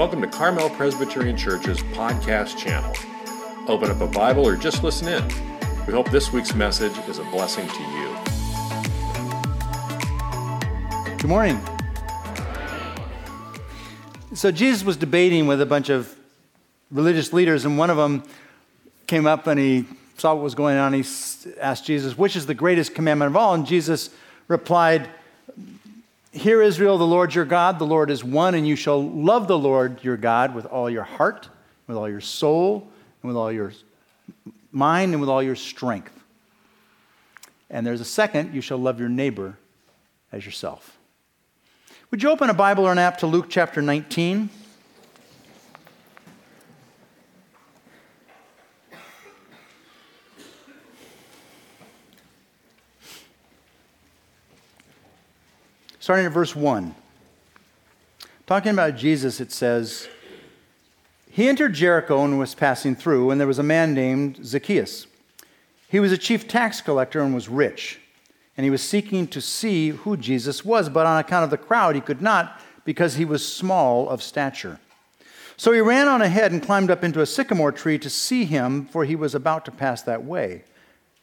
welcome to Carmel Presbyterian Church's podcast channel. Open up a Bible or just listen in. We hope this week's message is a blessing to you. Good morning. So, Jesus was debating with a bunch of religious leaders, and one of them came up and he saw what was going on. He asked Jesus, Which is the greatest commandment of all? And Jesus replied, Hear, Israel, the Lord your God, the Lord is one, and you shall love the Lord your God with all your heart, with all your soul, and with all your mind, and with all your strength. And there's a second, you shall love your neighbor as yourself. Would you open a Bible or an app to Luke chapter 19? Starting at verse 1. Talking about Jesus, it says, He entered Jericho and was passing through, and there was a man named Zacchaeus. He was a chief tax collector and was rich. And he was seeking to see who Jesus was, but on account of the crowd, he could not because he was small of stature. So he ran on ahead and climbed up into a sycamore tree to see him, for he was about to pass that way.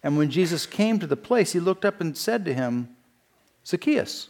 And when Jesus came to the place, he looked up and said to him, Zacchaeus,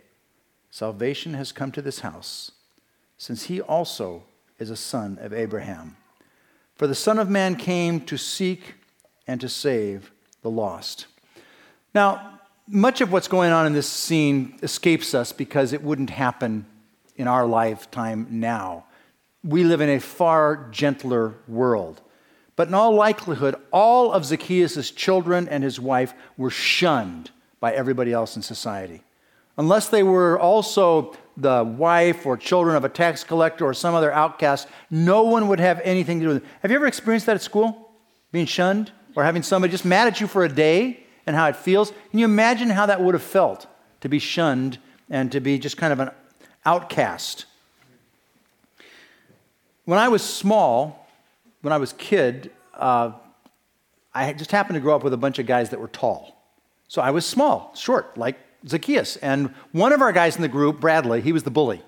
Salvation has come to this house, since he also is a son of Abraham. For the Son of Man came to seek and to save the lost. Now, much of what's going on in this scene escapes us because it wouldn't happen in our lifetime now. We live in a far gentler world. But in all likelihood, all of Zacchaeus' children and his wife were shunned by everybody else in society unless they were also the wife or children of a tax collector or some other outcast, no one would have anything to do with it. Have you ever experienced that at school? Being shunned or having somebody just mad at you for a day and how it feels? Can you imagine how that would have felt to be shunned and to be just kind of an outcast? When I was small, when I was kid, uh, I just happened to grow up with a bunch of guys that were tall. So I was small, short, like Zacchaeus. And one of our guys in the group, Bradley, he was the bully.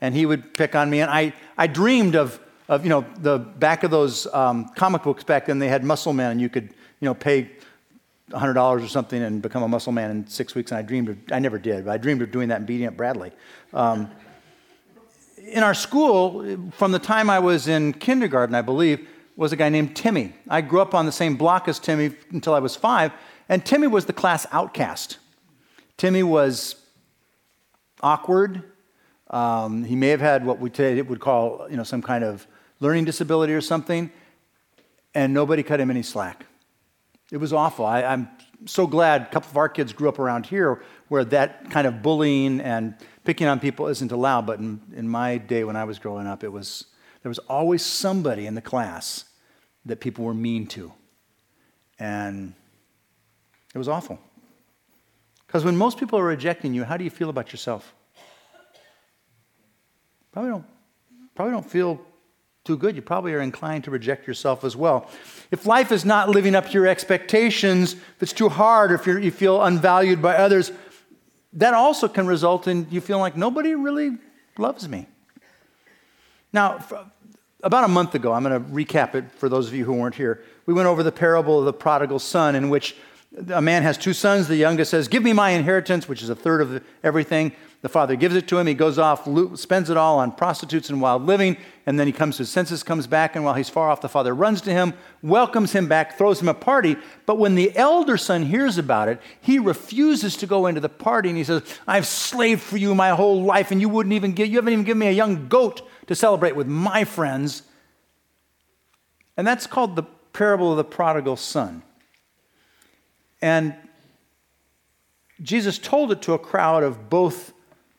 And he would pick on me. And I, I dreamed of, of, you know, the back of those um, comic books back then, they had muscle men, and you could, you know, pay $100 or something and become a muscle man in six weeks. And I dreamed of, I never did, but I dreamed of doing that and beating up Bradley. Um, in our school, from the time I was in kindergarten, I believe, was a guy named Timmy. I grew up on the same block as Timmy until I was five, and Timmy was the class outcast. Timmy was awkward. Um, he may have had what we today would call, you know, some kind of learning disability or something, and nobody cut him any slack. It was awful. I, I'm so glad a couple of our kids grew up around here where that kind of bullying and picking on people isn't allowed. But in, in my day when I was growing up, it was there was always somebody in the class that people were mean to, and it was awful. Because when most people are rejecting you, how do you feel about yourself? Probably don't, probably don't feel too good. You probably are inclined to reject yourself as well. If life is not living up to your expectations, if it's too hard, or if you feel unvalued by others, that also can result in you feeling like nobody really loves me. Now, about a month ago, I'm going to recap it for those of you who weren't here. We went over the parable of the prodigal son, in which a man has two sons. The youngest says, Give me my inheritance, which is a third of everything. The father gives it to him. He goes off, spends it all on prostitutes and wild living. And then he comes to his senses, comes back, and while he's far off, the father runs to him, welcomes him back, throws him a party. But when the elder son hears about it, he refuses to go into the party. And he says, I've slaved for you my whole life, and you wouldn't even give, you haven't even given me a young goat to celebrate with my friends. And that's called the parable of the prodigal son. And Jesus told it to a crowd of both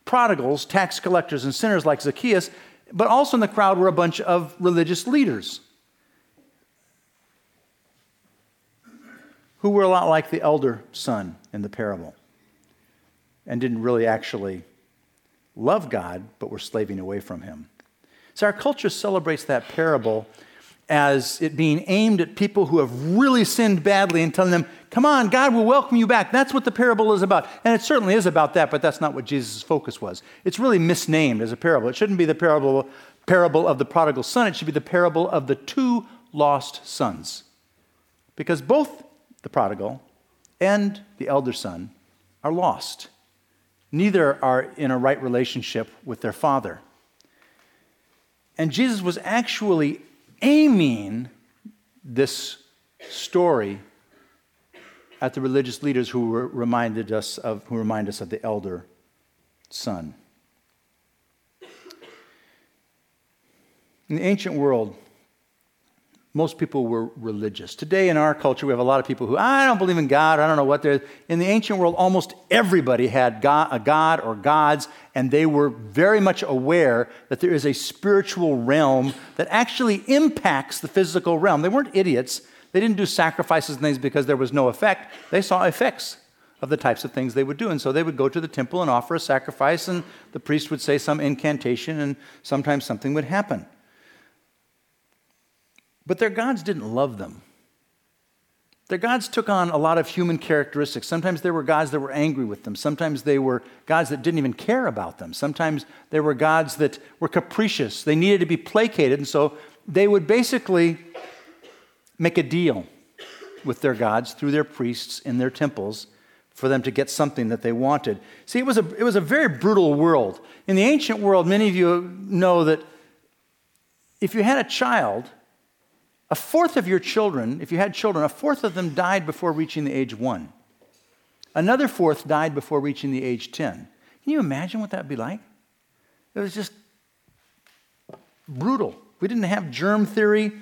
prodigals, tax collectors, and sinners like Zacchaeus. But also in the crowd were a bunch of religious leaders who were a lot like the elder son in the parable and didn't really actually love God, but were slaving away from him. So our culture celebrates that parable as it being aimed at people who have really sinned badly and telling them, come on, God will welcome you back. That's what the parable is about. And it certainly is about that, but that's not what Jesus' focus was. It's really misnamed as a parable. It shouldn't be the parable, parable of the prodigal son, it should be the parable of the two lost sons. Because both the prodigal and the elder son are lost. Neither are in a right relationship with their father. And Jesus was actually aiming this story at the religious leaders who reminded us of who remind us of the elder son. In the ancient world, most people were religious. Today in our culture, we have a lot of people who, I don't believe in God, I don't know what they're. In the ancient world, almost everybody had God, a God or gods, and they were very much aware that there is a spiritual realm that actually impacts the physical realm. They weren't idiots. They didn't do sacrifices and things because there was no effect. They saw effects of the types of things they would do. And so they would go to the temple and offer a sacrifice, and the priest would say some incantation, and sometimes something would happen. But their gods didn't love them. Their gods took on a lot of human characteristics. Sometimes there were gods that were angry with them. Sometimes they were gods that didn't even care about them. Sometimes there were gods that were capricious. They needed to be placated, and so they would basically make a deal with their gods through their priests in their temples for them to get something that they wanted. See, it was a, it was a very brutal world. In the ancient world, many of you know that if you had a child, a fourth of your children, if you had children, a fourth of them died before reaching the age one. Another fourth died before reaching the age 10. Can you imagine what that would be like? It was just brutal. We didn't have germ theory.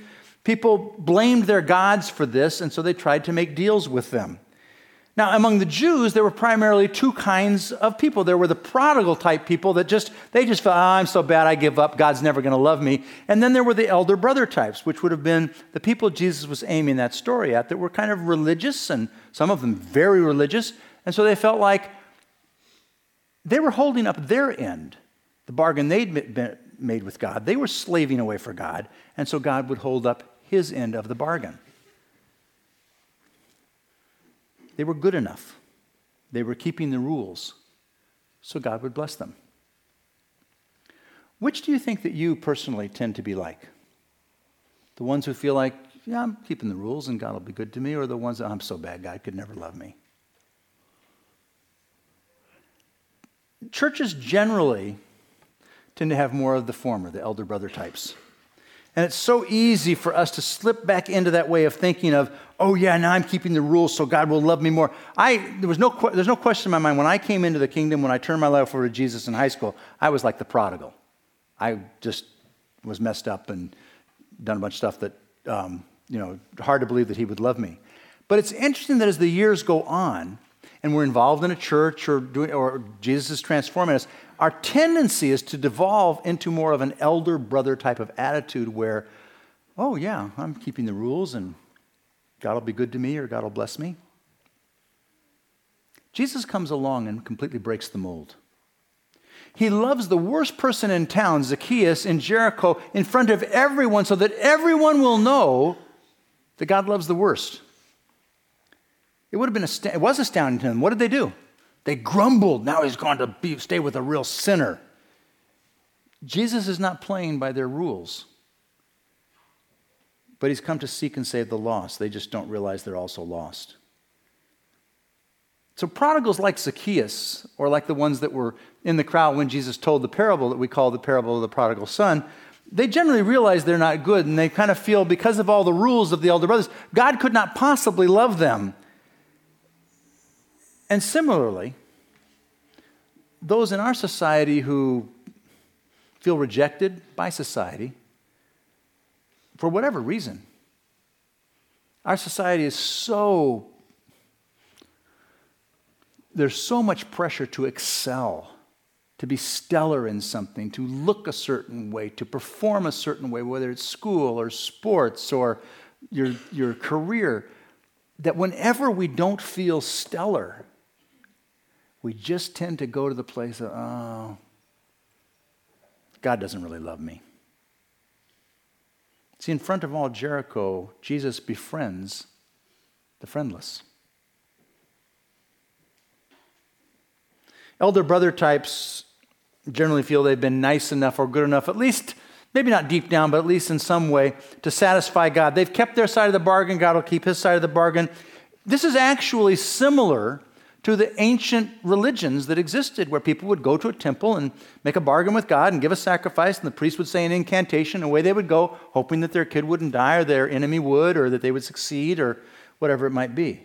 People blamed their gods for this, and so they tried to make deals with them. Now, among the Jews, there were primarily two kinds of people. There were the prodigal type people that just, they just felt, oh, I'm so bad, I give up, God's never going to love me. And then there were the elder brother types, which would have been the people Jesus was aiming that story at that were kind of religious, and some of them very religious. And so they felt like they were holding up their end, the bargain they'd made with God. They were slaving away for God, and so God would hold up his end of the bargain. They were good enough. They were keeping the rules. So God would bless them. Which do you think that you personally tend to be like? The ones who feel like, yeah, I'm keeping the rules and God will be good to me, or the ones that I'm so bad, God could never love me? Churches generally tend to have more of the former, the elder brother types. And it's so easy for us to slip back into that way of thinking of, oh yeah, now I'm keeping the rules so God will love me more. I, there was no, there's no question in my mind. When I came into the kingdom, when I turned my life over to Jesus in high school, I was like the prodigal. I just was messed up and done a bunch of stuff that, um, you know, hard to believe that he would love me. But it's interesting that as the years go on, and we're involved in a church or, doing, or Jesus is transforming us, our tendency is to devolve into more of an elder brother type of attitude where, oh, yeah, I'm keeping the rules and God will be good to me or God will bless me. Jesus comes along and completely breaks the mold. He loves the worst person in town, Zacchaeus, in Jericho, in front of everyone so that everyone will know that God loves the worst. It would have been ast- it was astounding to them. What did they do? They grumbled. Now he's going to be, stay with a real sinner. Jesus is not playing by their rules, but he's come to seek and save the lost. They just don't realize they're also lost. So, prodigals like Zacchaeus, or like the ones that were in the crowd when Jesus told the parable that we call the parable of the prodigal son, they generally realize they're not good and they kind of feel because of all the rules of the elder brothers, God could not possibly love them. And similarly, those in our society who feel rejected by society, for whatever reason, our society is so, there's so much pressure to excel to be stellar in something, to look a certain way, to perform a certain way, whether it's school or sports or your, your career, that whenever we don't feel stellar, we just tend to go to the place of, oh, God doesn't really love me. See, in front of all Jericho, Jesus befriends the friendless. Elder brother types generally feel they've been nice enough or good enough, at least, maybe not deep down, but at least in some way, to satisfy God. They've kept their side of the bargain, God will keep his side of the bargain. This is actually similar the ancient religions that existed, where people would go to a temple and make a bargain with God and give a sacrifice, and the priest would say an incantation, and away they would go, hoping that their kid wouldn't die, or their enemy would, or that they would succeed, or whatever it might be.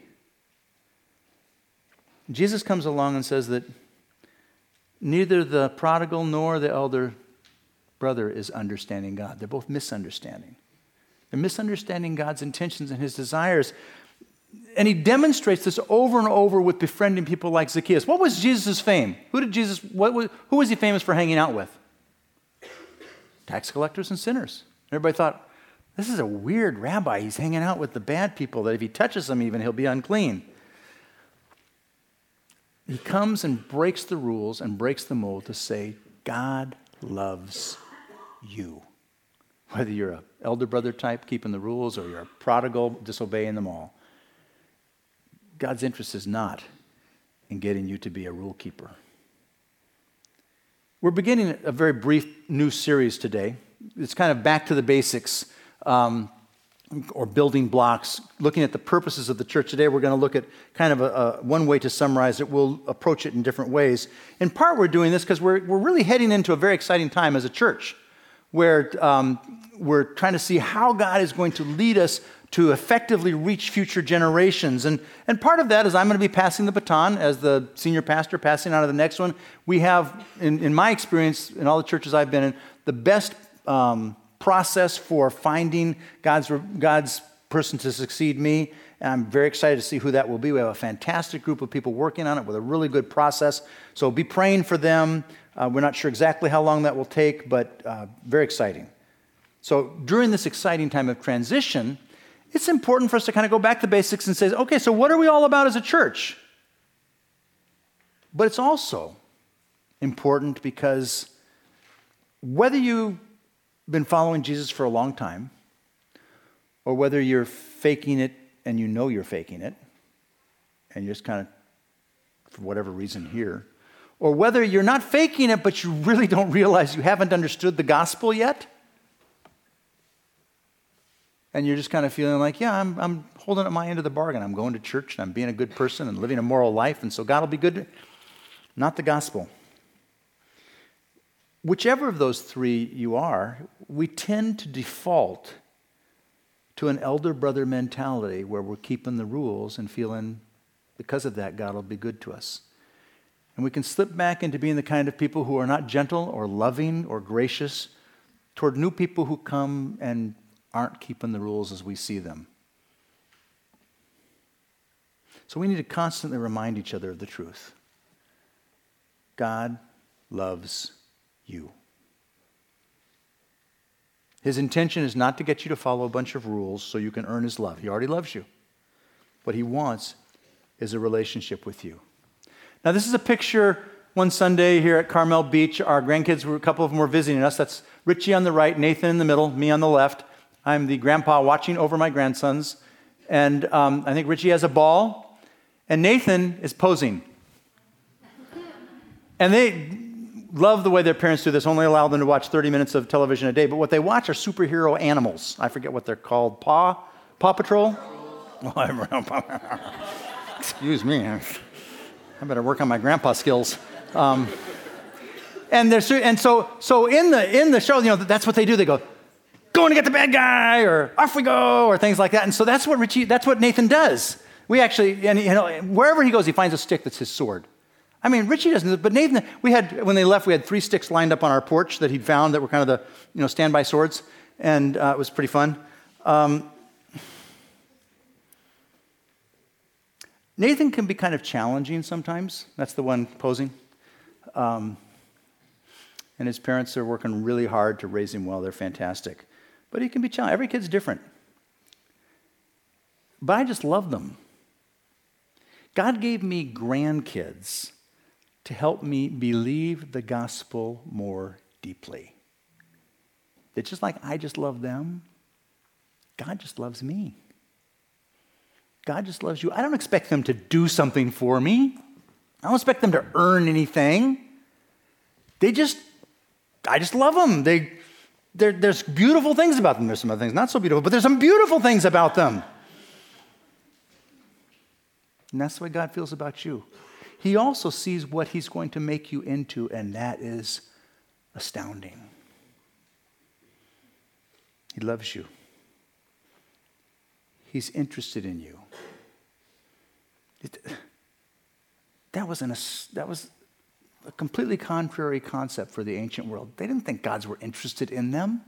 Jesus comes along and says that neither the prodigal nor the elder brother is understanding God. They're both misunderstanding. They're misunderstanding God's intentions and his desires and he demonstrates this over and over with befriending people like Zacchaeus. What was Jesus' fame? Who did Jesus, was, who was he famous for hanging out with? Tax collectors and sinners. Everybody thought, this is a weird rabbi. He's hanging out with the bad people, that if he touches them, even, he'll be unclean. He comes and breaks the rules and breaks the mold to say, God loves you. Whether you're an elder brother type keeping the rules or you're a prodigal disobeying them all. God's interest is not in getting you to be a rule keeper. We're beginning a very brief new series today. It's kind of back to the basics um, or building blocks, looking at the purposes of the church. Today, we're going to look at kind of a, a, one way to summarize it. We'll approach it in different ways. In part, we're doing this because we're, we're really heading into a very exciting time as a church where um, we're trying to see how God is going to lead us to effectively reach future generations. And, and part of that is I'm going to be passing the baton as the senior pastor, passing on to the next one. We have, in, in my experience, in all the churches I've been in, the best um, process for finding God's, God's person to succeed me. And I'm very excited to see who that will be. We have a fantastic group of people working on it with a really good process. So be praying for them. Uh, we're not sure exactly how long that will take, but uh, very exciting. So during this exciting time of transition, it's important for us to kind of go back to basics and say, okay, so what are we all about as a church? But it's also important because whether you've been following Jesus for a long time, or whether you're faking it and you know you're faking it, and you're just kind of, for whatever reason, here, or whether you're not faking it, but you really don't realize you haven't understood the gospel yet, and you're just kind of feeling like, yeah, I'm, I'm holding up my end of the bargain. I'm going to church and I'm being a good person and living a moral life, and so God will be good. Not the gospel. Whichever of those three you are, we tend to default to an elder brother mentality where we're keeping the rules and feeling because of that, God will be good to us. And we can slip back into being the kind of people who are not gentle or loving or gracious toward new people who come and aren't keeping the rules as we see them. So we need to constantly remind each other of the truth. God loves you. His intention is not to get you to follow a bunch of rules so you can earn his love. He already loves you. What he wants is a relationship with you. Now, this is a picture one Sunday here at Carmel Beach. Our grandkids were, a couple of them were visiting us. That's Richie on the right, Nathan in the middle, me on the left. I'm the grandpa watching over my grandsons. And um, I think Richie has a ball, and Nathan is posing. And they love the way their parents do this, only allow them to watch 30 minutes of television a day. But what they watch are superhero animals. I forget what they're called. Paw? Paw Patrol? Excuse me. I better work on my grandpa skills. Um, and, and so, so in, the, in the show, you know, that's what they do. They go, going to get the bad guy, or off we go, or things like that. And so that's what Richie, that's what Nathan does. We actually, and you know, wherever he goes, he finds a stick that's his sword. I mean, Richie doesn't, but Nathan, we had, when they left, we had three sticks lined up on our porch that he'd found that were kind of the, you know, standby swords. And uh, it was pretty fun. Um, Nathan can be kind of challenging sometimes. That's the one posing. Um, and his parents are working really hard to raise him well. They're fantastic. But he can be challenged. Every kid's different. But I just love them. God gave me grandkids to help me believe the gospel more deeply. That just like I just love them, God just loves me. God just loves you. I don't expect them to do something for me. I don't expect them to earn anything. They just, I just love them. They, there's beautiful things about them. There's some other things not so beautiful, but there's some beautiful things about them. And that's the way God feels about you. He also sees what He's going to make you into, and that is astounding. He loves you. He's interested in you. It, that, was an, that was a completely contrary concept for the ancient world. They didn't think gods were interested in them.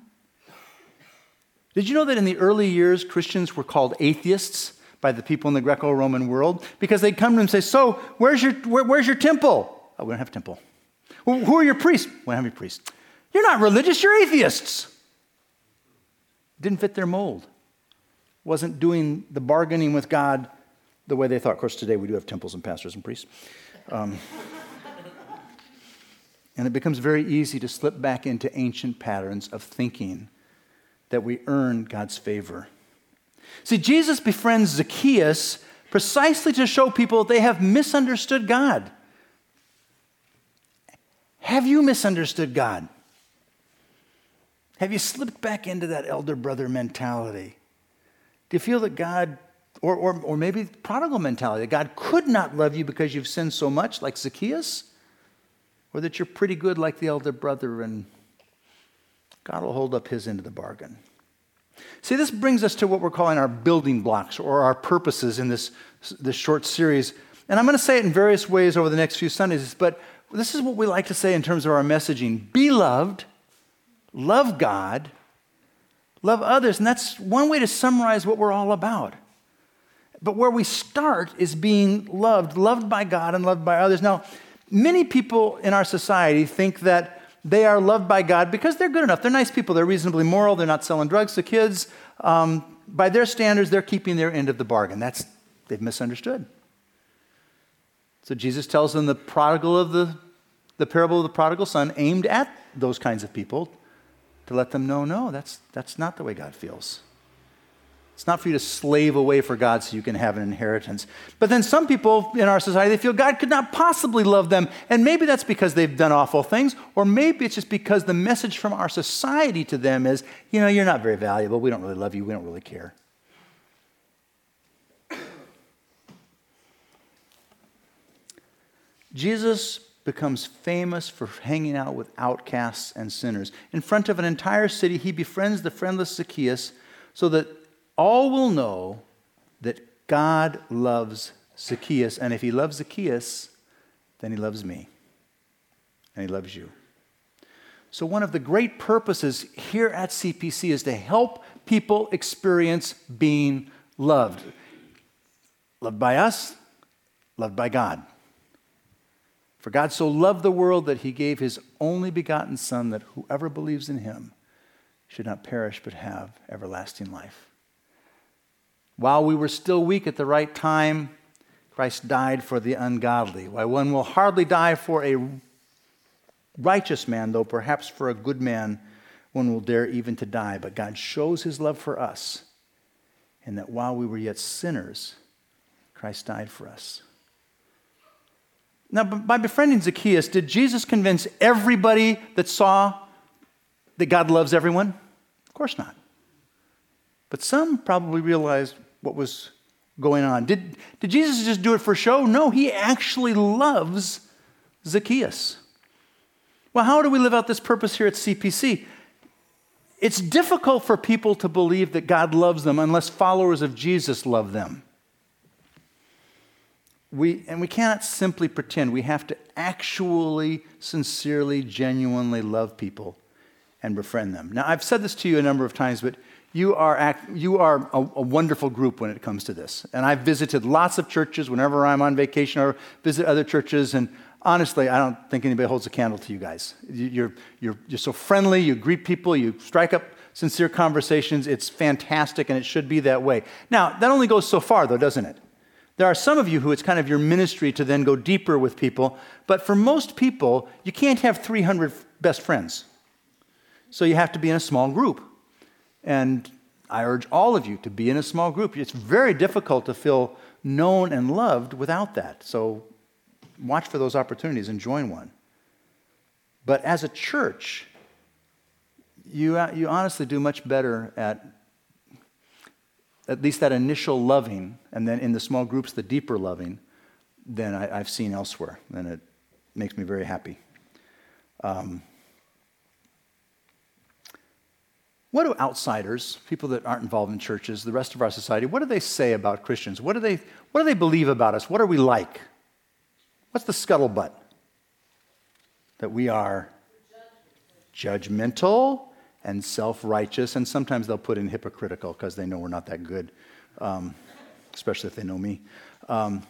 Did you know that in the early years, Christians were called atheists by the people in the Greco Roman world? Because they'd come to them and say, So, where's your, where, where's your temple? Oh, we don't have a temple. Well, who are your priests? We don't have any priests. You're not religious, you're atheists. Didn't fit their mold. Wasn't doing the bargaining with God the way they thought. Of course, today we do have temples and pastors and priests. Um, and it becomes very easy to slip back into ancient patterns of thinking that we earn God's favor. See, Jesus befriends Zacchaeus precisely to show people they have misunderstood God. Have you misunderstood God? Have you slipped back into that elder brother mentality? Do you feel that God, or, or, or maybe prodigal mentality, that God could not love you because you've sinned so much, like Zacchaeus? Or that you're pretty good like the elder brother and God will hold up his end of the bargain? See, this brings us to what we're calling our building blocks or our purposes in this, this short series. And I'm going to say it in various ways over the next few Sundays, but this is what we like to say in terms of our messaging be loved love God, love others. And that's one way to summarize what we're all about. But where we start is being loved, loved by God and loved by others. Now, many people in our society think that they are loved by God because they're good enough. They're nice people. They're reasonably moral. They're not selling drugs to kids. Um, by their standards, they're keeping their end of the bargain. That's, they've misunderstood. So Jesus tells them the prodigal of the, the parable of the prodigal son aimed at those kinds of people to let them know no, that's, that's not the way God feels. It's not for you to slave away for God so you can have an inheritance. But then some people in our society, they feel God could not possibly love them. And maybe that's because they've done awful things, or maybe it's just because the message from our society to them is, you know, you're not very valuable. We don't really love you. We don't really care. Jesus becomes famous for hanging out with outcasts and sinners. In front of an entire city, he befriends the friendless Zacchaeus so that all will know that God loves Zacchaeus. And if he loves Zacchaeus, then he loves me. And he loves you. So, one of the great purposes here at CPC is to help people experience being loved. Loved by us, loved by God. For God so loved the world that he gave his only begotten Son, that whoever believes in him should not perish but have everlasting life. While we were still weak at the right time, Christ died for the ungodly. Why, one will hardly die for a righteous man, though perhaps for a good man, one will dare even to die. But God shows his love for us, in that while we were yet sinners, Christ died for us. Now, by befriending Zacchaeus, did Jesus convince everybody that saw that God loves everyone? Of course not. But some probably realized what was going on. Did, did Jesus just do it for show? No, he actually loves Zacchaeus. Well, how do we live out this purpose here at CPC? It's difficult for people to believe that God loves them unless followers of Jesus love them we, and we cannot simply pretend. We have to actually, sincerely, genuinely love people and befriend them. Now, I've said this to you a number of times, but you are, act, you are a, a, wonderful group when it comes to this. And I've visited lots of churches whenever I'm on vacation or visit other churches, and honestly, I don't think anybody holds a candle to you guys. You're, you're, you're so friendly, you greet people, you strike up sincere conversations. It's fantastic, and it should be that way. Now, that only goes so far, though, doesn't it? There are some of you who it's kind of your ministry to then go deeper with people, but for most people, you can't have 300 best friends. So you have to be in a small group. And I urge all of you to be in a small group. It's very difficult to feel known and loved without that. So watch for those opportunities and join one. But as a church, you, you honestly do much better at at least that initial loving, and then in the small groups, the deeper loving, than I, have seen elsewhere. And it makes me very happy. Um, what do outsiders, people that aren't involved in churches, the rest of our society, what do they say about Christians? What do they, what do they believe about us? What are we like? What's the scuttlebutt? That we are judgmental and self righteous, and sometimes they'll put in hypocritical because they know we're not that good, um, especially if they know me. Um,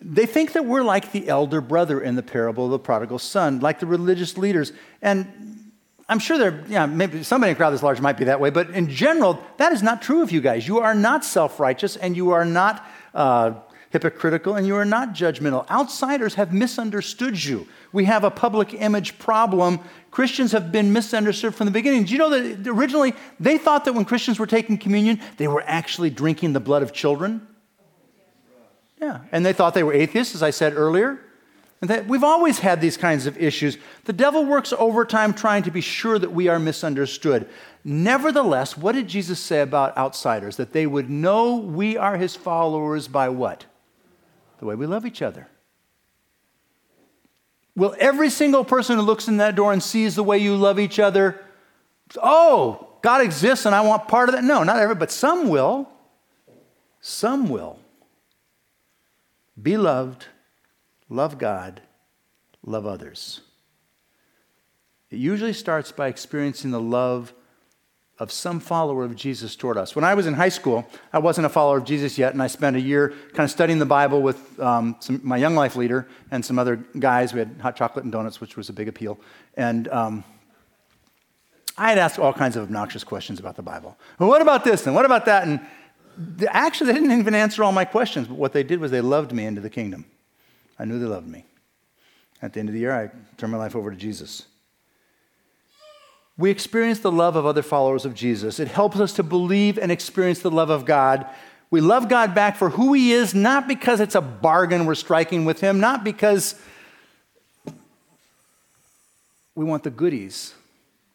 they think that we're like the elder brother in the parable of the prodigal son, like the religious leaders. And I'm sure there, yeah, maybe somebody in a crowd this large might be that way, but in general, that is not true of you guys. You are not self righteous and you are not uh, hypocritical and you are not judgmental. Outsiders have misunderstood you. We have a public image problem. Christians have been misunderstood from the beginning. Do you know that originally they thought that when Christians were taking communion, they were actually drinking the blood of children? Yeah, and they thought they were atheists, as I said earlier. That we've always had these kinds of issues. The devil works overtime trying to be sure that we are misunderstood. Nevertheless, what did Jesus say about outsiders? That they would know we are his followers by what? The way we love each other. Will every single person who looks in that door and sees the way you love each other, oh, God exists and I want part of that? No, not every, but some will. Some will. Be loved, love God, love others. It usually starts by experiencing the love of some follower of Jesus toward us. When I was in high school, I wasn't a follower of Jesus yet, and I spent a year kind of studying the Bible with um, some, my young life leader and some other guys. We had hot chocolate and donuts, which was a big appeal. And um, I had asked all kinds of obnoxious questions about the Bible. Well, what about this and what about that? And actually, they didn't even answer all my questions, but what they did was they loved me into the kingdom. I knew they loved me. At the end of the year, I turned my life over to Jesus we experience the love of other followers of Jesus. It helps us to believe and experience the love of God. We love God back for who He is, not because it's a bargain we're striking with Him, not because we want the goodies,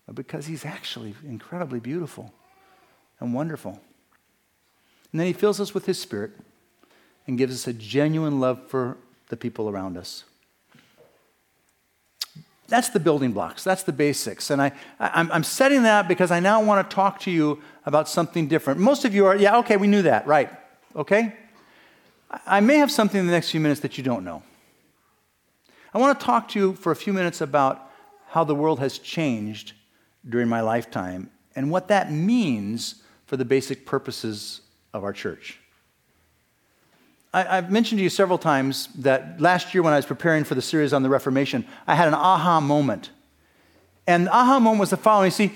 but because He's actually incredibly beautiful and wonderful. And then He fills us with His Spirit and gives us a genuine love for the people around us. That's the building blocks. That's the basics. And I, I, am setting that because I now want to talk to you about something different. Most of you are, yeah, okay, we knew that, right. Okay? I may have something in the next few minutes that you don't know. I want to talk to you for a few minutes about how the world has changed during my lifetime and what that means for the basic purposes of our church. I, have mentioned to you several times that last year when I was preparing for the series on the Reformation, I had an aha moment. And the aha moment was the following. See,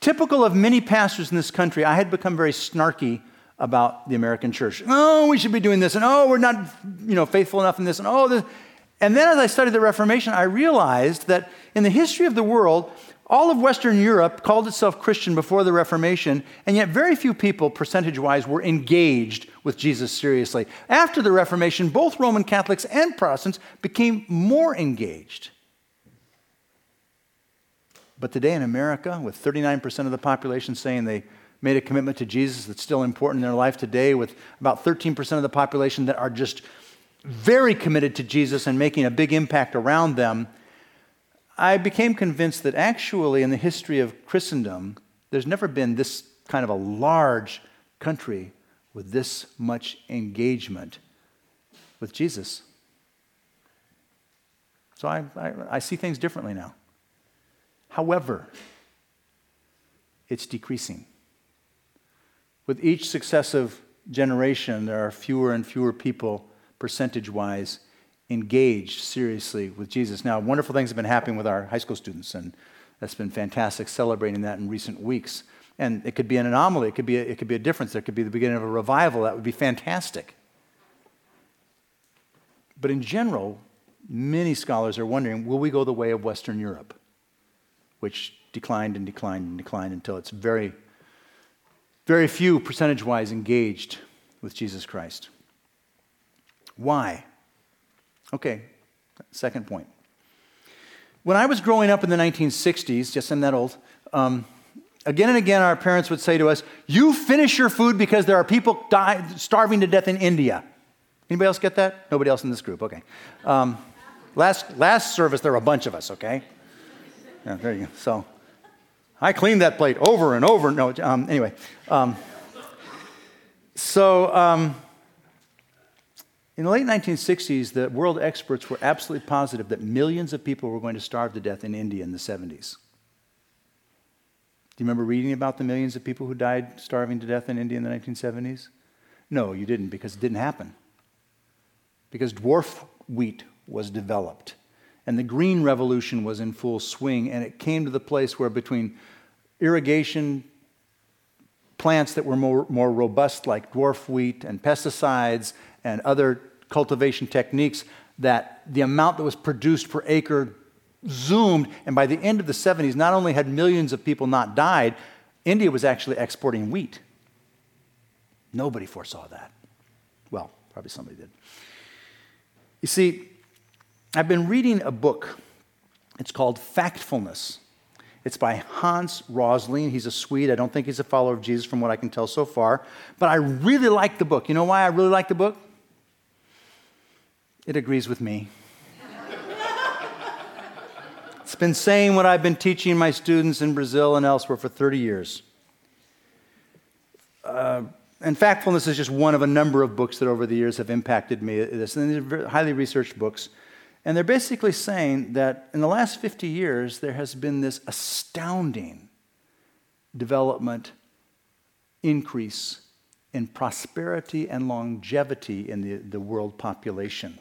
typical of many pastors in this country, I had become very snarky about the American church. Oh, we should be doing this, and oh, we're not, you know, faithful enough in this, and oh, this. And then as I studied the Reformation, I realized that in the history of the world, all of Western Europe called itself Christian before the Reformation, and yet very few people, percentage wise, were engaged with Jesus seriously. After the Reformation, both Roman Catholics and Protestants became more engaged. But today in America, with 39% of the population saying they made a commitment to Jesus that's still important in their life today, with about 13% of the population that are just very committed to Jesus and making a big impact around them, I became convinced that actually, in the history of Christendom, there's never been this kind of a large country with this much engagement with Jesus. So I, I, I, see things differently now. However, it's decreasing. With each successive generation, there are fewer and fewer people, percentage wise, engaged seriously with Jesus. Now, wonderful things have been happening with our high school students, and that's been fantastic celebrating that in recent weeks. And it could be an anomaly, it could be a, it could be a difference, there could be the beginning of a revival. That would be fantastic. But in general, many scholars are wondering will we go the way of Western Europe, which declined and declined and declined until it's very, very few percentage wise engaged with Jesus Christ. Why? Okay, second point. When I was growing up in the 1960s, just I'm that old, um, again and again our parents would say to us, You finish your food because there are people die, starving to death in India. Anybody else get that? Nobody else in this group, okay. Um, last, last service, there were a bunch of us, okay? Yeah, there you go. So I cleaned that plate over and over. No, um, anyway. Um, so um, in the late 1960s, the world experts were absolutely positive that millions of people were going to starve to death in India in the 70s. Do you remember reading about the millions of people who died starving to death in India in the 1970s? No, you didn't, because it didn't happen. Because dwarf wheat was developed, and the green revolution was in full swing, and it came to the place where between irrigation, plants that were more, more robust, like dwarf wheat and pesticides and other cultivation techniques, that the amount that was produced per acre zoomed. And by the end of the 70s, not only had millions of people not died, India was actually exporting wheat. Nobody foresaw that. Well, probably somebody did. You see, I've been reading a book. It's called Factfulness. It's by Hans Rosling. He's a Swede. I don't think he's a follower of Jesus from what I can tell so far. But I really like the book. You know why I really like the book? It agrees with me. it's been saying what I've been teaching my students in Brazil and elsewhere for 30 years. Uh, and Factfulness is just one of a number of books that over the years have impacted me. This, and they're highly researched books. And they're basically saying that in the last 50 years, there has been this astounding development increase in prosperity and longevity in the, the world population.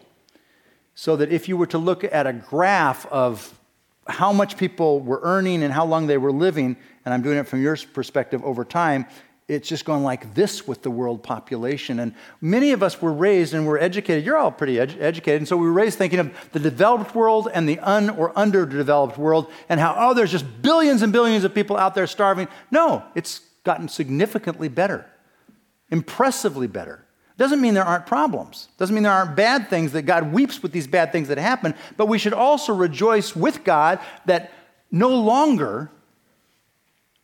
So that if you were to look at a graph of how much people were earning and how long they were living, and I'm doing it from your perspective over time, it's just gone like this with the world population. And many of us were raised and were educated. You're all pretty edu- educated. And so we were raised thinking of the developed world and the un or underdeveloped world and how, oh, there's just billions and billions of people out there starving. No, it's gotten significantly better, impressively better. Doesn't mean there aren't problems. Doesn't mean there aren't bad things, that God weeps with these bad things that happen. But we should also rejoice with God that no longer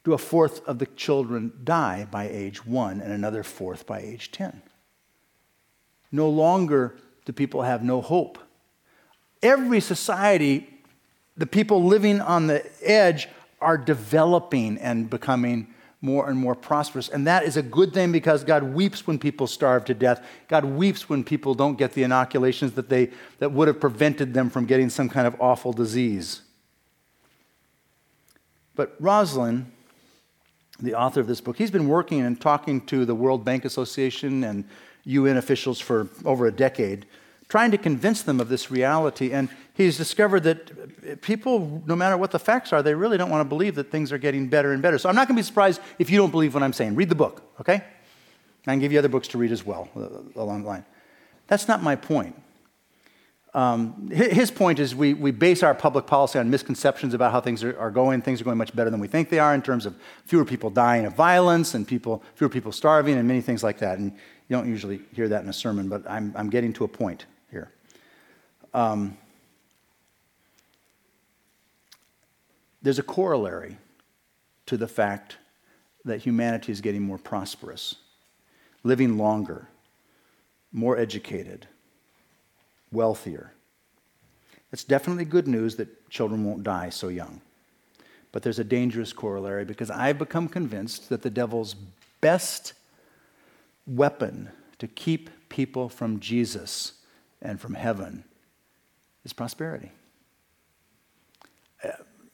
do a fourth of the children die by age one and another fourth by age 10. No longer do people have no hope. Every society, the people living on the edge are developing and becoming more and more prosperous. And that is a good thing because God weeps when people starve to death. God weeps when people don't get the inoculations that, they, that would have prevented them from getting some kind of awful disease. But Rosling the author of this book, he's been working and talking to the World Bank Association and UN officials for over a decade, trying to convince them of this reality. And he's discovered that people, no matter what the facts are, they really don't want to believe that things are getting better and better. So I'm not going to be surprised if you don't believe what I'm saying. Read the book, okay? I can give you other books to read as well uh, along the line. That's not my point. Um, his point is we, we base our public policy on misconceptions about how things are, are, going. Things are going much better than we think they are in terms of fewer people dying of violence and people, fewer people starving and many things like that. And you don't usually hear that in a sermon, but I'm, I'm getting to a point. Um, there's a corollary to the fact that humanity is getting more prosperous, living longer, more educated wealthier. It's definitely good news that children won't die so young. But there's a dangerous corollary because I've become convinced that the devil's best weapon to keep people from Jesus and from heaven is prosperity. Uh,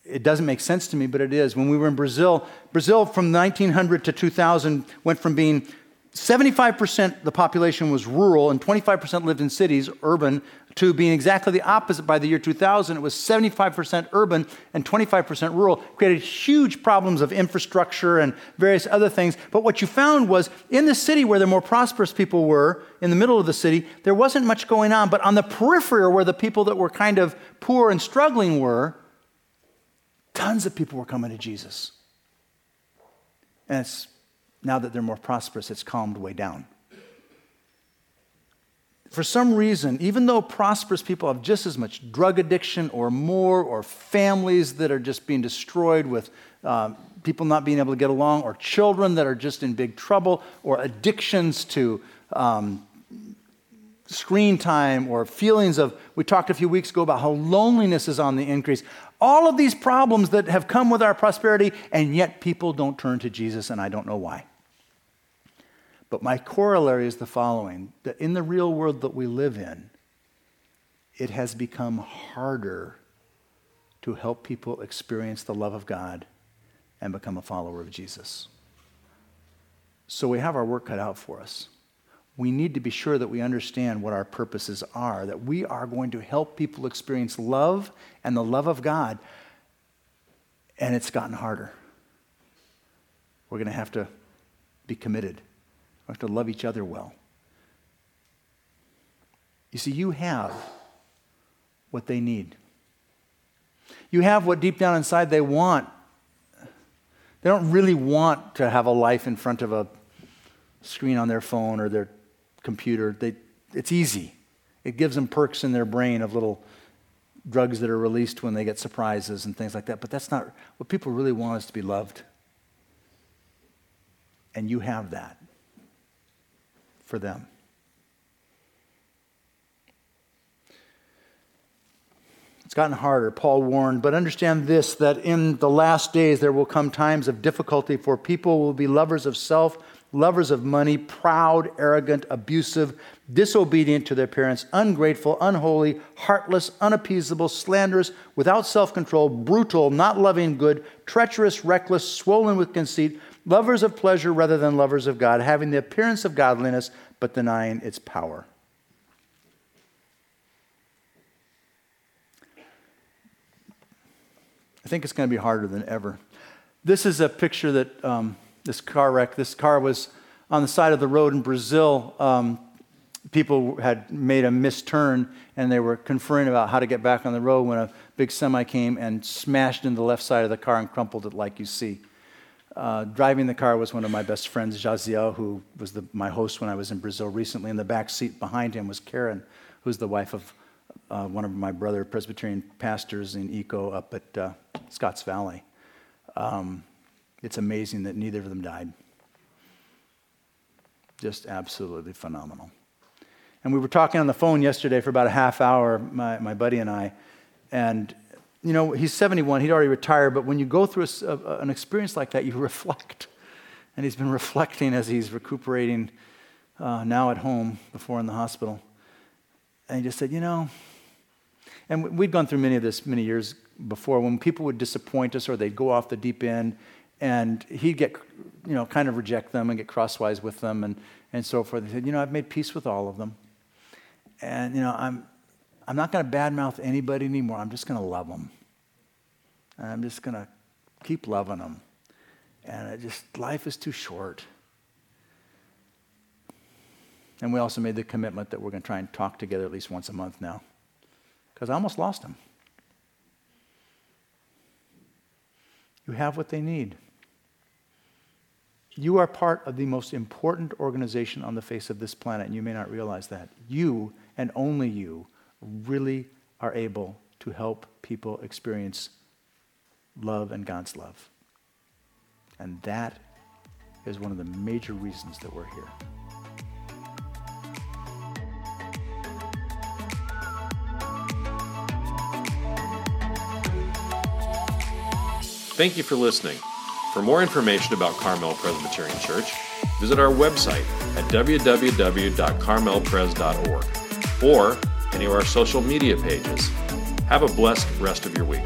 it doesn't make sense to me, but it is. When we were in Brazil, Brazil from 1900 to 2000 went from being 75% the population was rural and 25% lived in cities, urban, to being exactly the opposite by the year 2000. It was 75% urban and 25% rural, created huge problems of infrastructure and various other things. But what you found was in the city where the more prosperous people were, in the middle of the city, there wasn't much going on. But on the periphery, where the people that were kind of poor and struggling were, tons of people were coming to Jesus. And it's now that they're more prosperous, it's calmed way down. For some reason, even though prosperous people have just as much drug addiction or more, or families that are just being destroyed with um, people not being able to get along, or children that are just in big trouble, or addictions to um, screen time, or feelings of, we talked a few weeks ago about how loneliness is on the increase. All of these problems that have come with our prosperity, and yet people don't turn to Jesus, and I don't know why. But my corollary is the following that in the real world that we live in, it has become harder to help people experience the love of God and become a follower of Jesus. So we have our work cut out for us. We need to be sure that we understand what our purposes are, that we are going to help people experience love and the love of God. And it's gotten harder. We're going to have to be committed. We have to love each other well. You see, you have what they need. You have what deep down inside they want. They don't really want to have a life in front of a screen on their phone or their computer. They, it's easy. It gives them perks in their brain of little drugs that are released when they get surprises and things like that. But that's not what people really want is to be loved. And you have that for them. It's gotten harder. Paul warned, but understand this that in the last days there will come times of difficulty, for people will be lovers of self, lovers of money, proud, arrogant, abusive, disobedient to their parents, ungrateful, unholy, heartless, unappeasable, slanderous, without self control, brutal, not loving good, treacherous, reckless, swollen with conceit lovers of pleasure rather than lovers of God, having the appearance of godliness, but denying its power. I think it's going to be harder than ever. This is a picture that um, this car wreck, this car was on the side of the road in Brazil. Um, people had made a misturn and they were conferring about how to get back on the road when a big semi came and smashed into the left side of the car and crumpled it like you see. Uh, driving the car was one of my best friends, Jaziel, who was the, my host when I was in Brazil recently. In the back seat behind him was Karen, who's the wife of uh, one of my brother Presbyterian pastors in ECO up at uh, Scotts Valley. Um, it's amazing that neither of them died. Just absolutely phenomenal. And we were talking on the phone yesterday for about a half hour, my, my buddy and I, and you know, he's 71, he'd already retired, but when you go through a, a, an experience like that, you reflect. And he's been reflecting as he's recuperating uh, now at home, before in the hospital. And he just said, you know, and we'd gone through many of this many years before when people would disappoint us or they'd go off the deep end and he'd get, you know, kind of reject them and get crosswise with them and, and so forth. He said, you know, I've made peace with all of them. And, you know, I'm, I'm not going to badmouth anybody anymore. I'm just going to love them. And I'm just going to keep loving them. And just, life is too short. And we also made the commitment that we're going to try and talk together at least once a month now. Because I almost lost them. You have what they need. You are part of the most important organization on the face of this planet, and you may not realize that. You, and only you, really are able to help people experience love and God's love. And that is one of the major reasons that we're here. Thank you for listening. For more information about Carmel Presbyterian Church, visit our website at www.carmelpres.org or any of our social media pages. Have a blessed rest of your week.